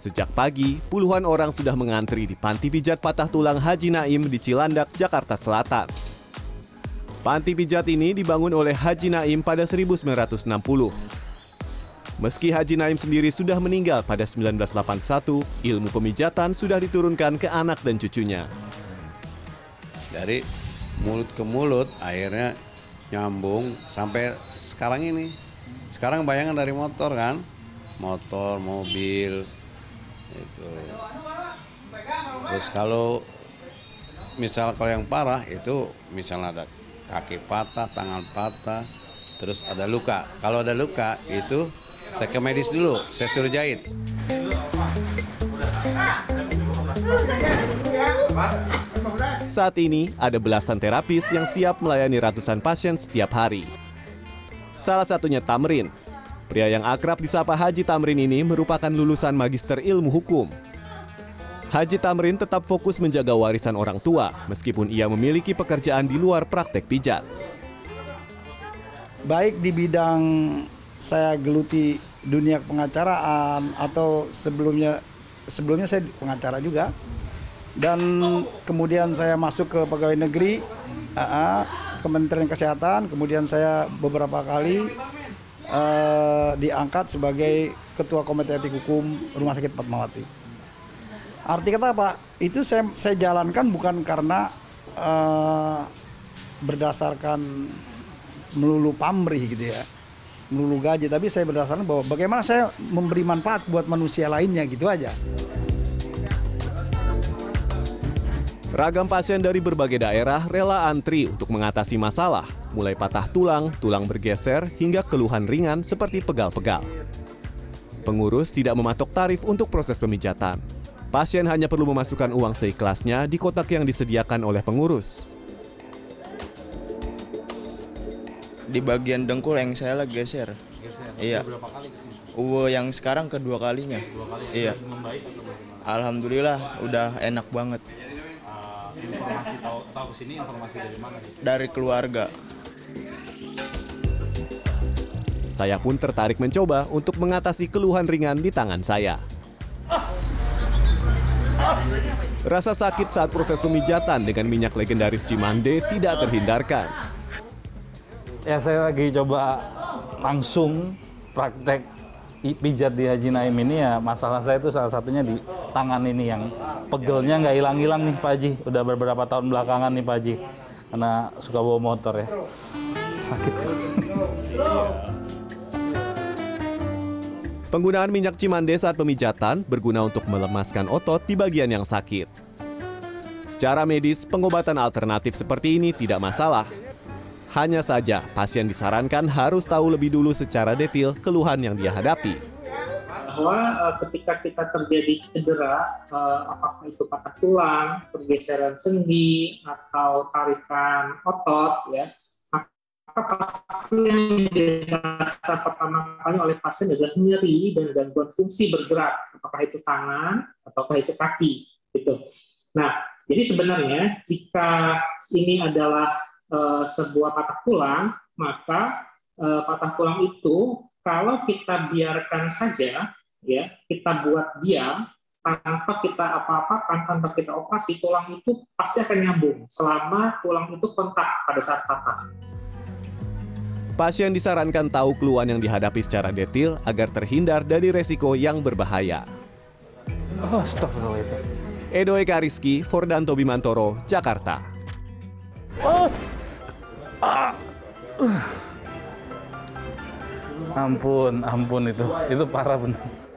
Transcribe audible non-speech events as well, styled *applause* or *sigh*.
Sejak pagi, puluhan orang sudah mengantri di panti pijat patah tulang Haji Naim di Cilandak, Jakarta Selatan. Panti pijat ini dibangun oleh Haji Naim pada 1960. Meski Haji Naim sendiri sudah meninggal pada 1981, ilmu pemijatan sudah diturunkan ke anak dan cucunya. Dari mulut ke mulut akhirnya nyambung sampai sekarang ini. Sekarang bayangan dari motor kan, motor, mobil, itu. Terus kalau misal kalau yang parah itu misalnya ada kaki patah, tangan patah, terus ada luka. Kalau ada luka itu saya ke medis dulu, saya suruh jahit. Saat ini, ada belasan terapis yang siap melayani ratusan pasien setiap hari. Salah satunya Tamrin. Pria yang akrab disapa Haji Tamrin ini merupakan lulusan Magister Ilmu Hukum. Haji Tamrin tetap fokus menjaga warisan orang tua, meskipun ia memiliki pekerjaan di luar praktek pijat. Baik di bidang saya geluti dunia pengacaraan atau sebelumnya sebelumnya saya pengacara juga dan kemudian saya masuk ke pegawai negeri AA, Kementerian Kesehatan kemudian saya beberapa kali uh, diangkat sebagai ketua komite etik hukum Rumah Sakit Fatmawati. Arti kata apa? Itu saya saya jalankan bukan karena uh, berdasarkan melulu pamrih gitu ya melulu gaji tapi saya berdasarkan bahwa bagaimana saya memberi manfaat buat manusia lainnya gitu aja. Ragam pasien dari berbagai daerah rela antri untuk mengatasi masalah, mulai patah tulang, tulang bergeser, hingga keluhan ringan seperti pegal-pegal. Pengurus tidak mematok tarif untuk proses pemijatan. Pasien hanya perlu memasukkan uang seikhlasnya di kotak yang disediakan oleh pengurus. di bagian dengkul yang saya lagi geser. Iya. Uwe yang sekarang kedua kalinya. Iya. Alhamdulillah udah enak banget. Informasi tahu tahu ke sini informasi dari mana nih? Dari keluarga. Saya pun tertarik mencoba untuk mengatasi keluhan ringan di tangan saya. Rasa sakit saat proses pemijatan dengan minyak legendaris Cimande tidak terhindarkan. Ya saya lagi coba langsung praktek pijat di Haji Naim ini ya masalah saya itu salah satunya di tangan ini yang pegelnya nggak hilang-hilang nih Pak Haji. Udah beberapa tahun belakangan nih Pak Haji. Karena suka bawa motor ya. Sakit. *laughs* Penggunaan minyak cimande saat pemijatan berguna untuk melemaskan otot di bagian yang sakit. Secara medis, pengobatan alternatif seperti ini tidak masalah. Hanya saja, pasien disarankan harus tahu lebih dulu secara detail keluhan yang dia hadapi. bahwa eh, ketika kita terjadi cedera, eh, apakah itu patah tulang, pergeseran sendi, atau tarikan otot, ya, maka pasti yang dirasa pertama kali oleh pasien adalah nyeri dan gangguan fungsi bergerak, apakah itu tangan ataukah itu kaki, gitu. Nah, jadi sebenarnya jika ini adalah sebuah patah tulang, maka eh, patah tulang itu kalau kita biarkan saja ya kita buat diam tanpa kita apa-apakan tanpa kita operasi tulang itu pasti akan nyambung selama tulang itu kontak pada saat patah. Pasien disarankan tahu keluhan yang dihadapi secara detail agar terhindar dari resiko yang berbahaya. Oh, astagfirullah itu. Edo Eka Rizky, Fordanto Bimantoro, Jakarta. Ampun, ampun itu. Itu parah benar.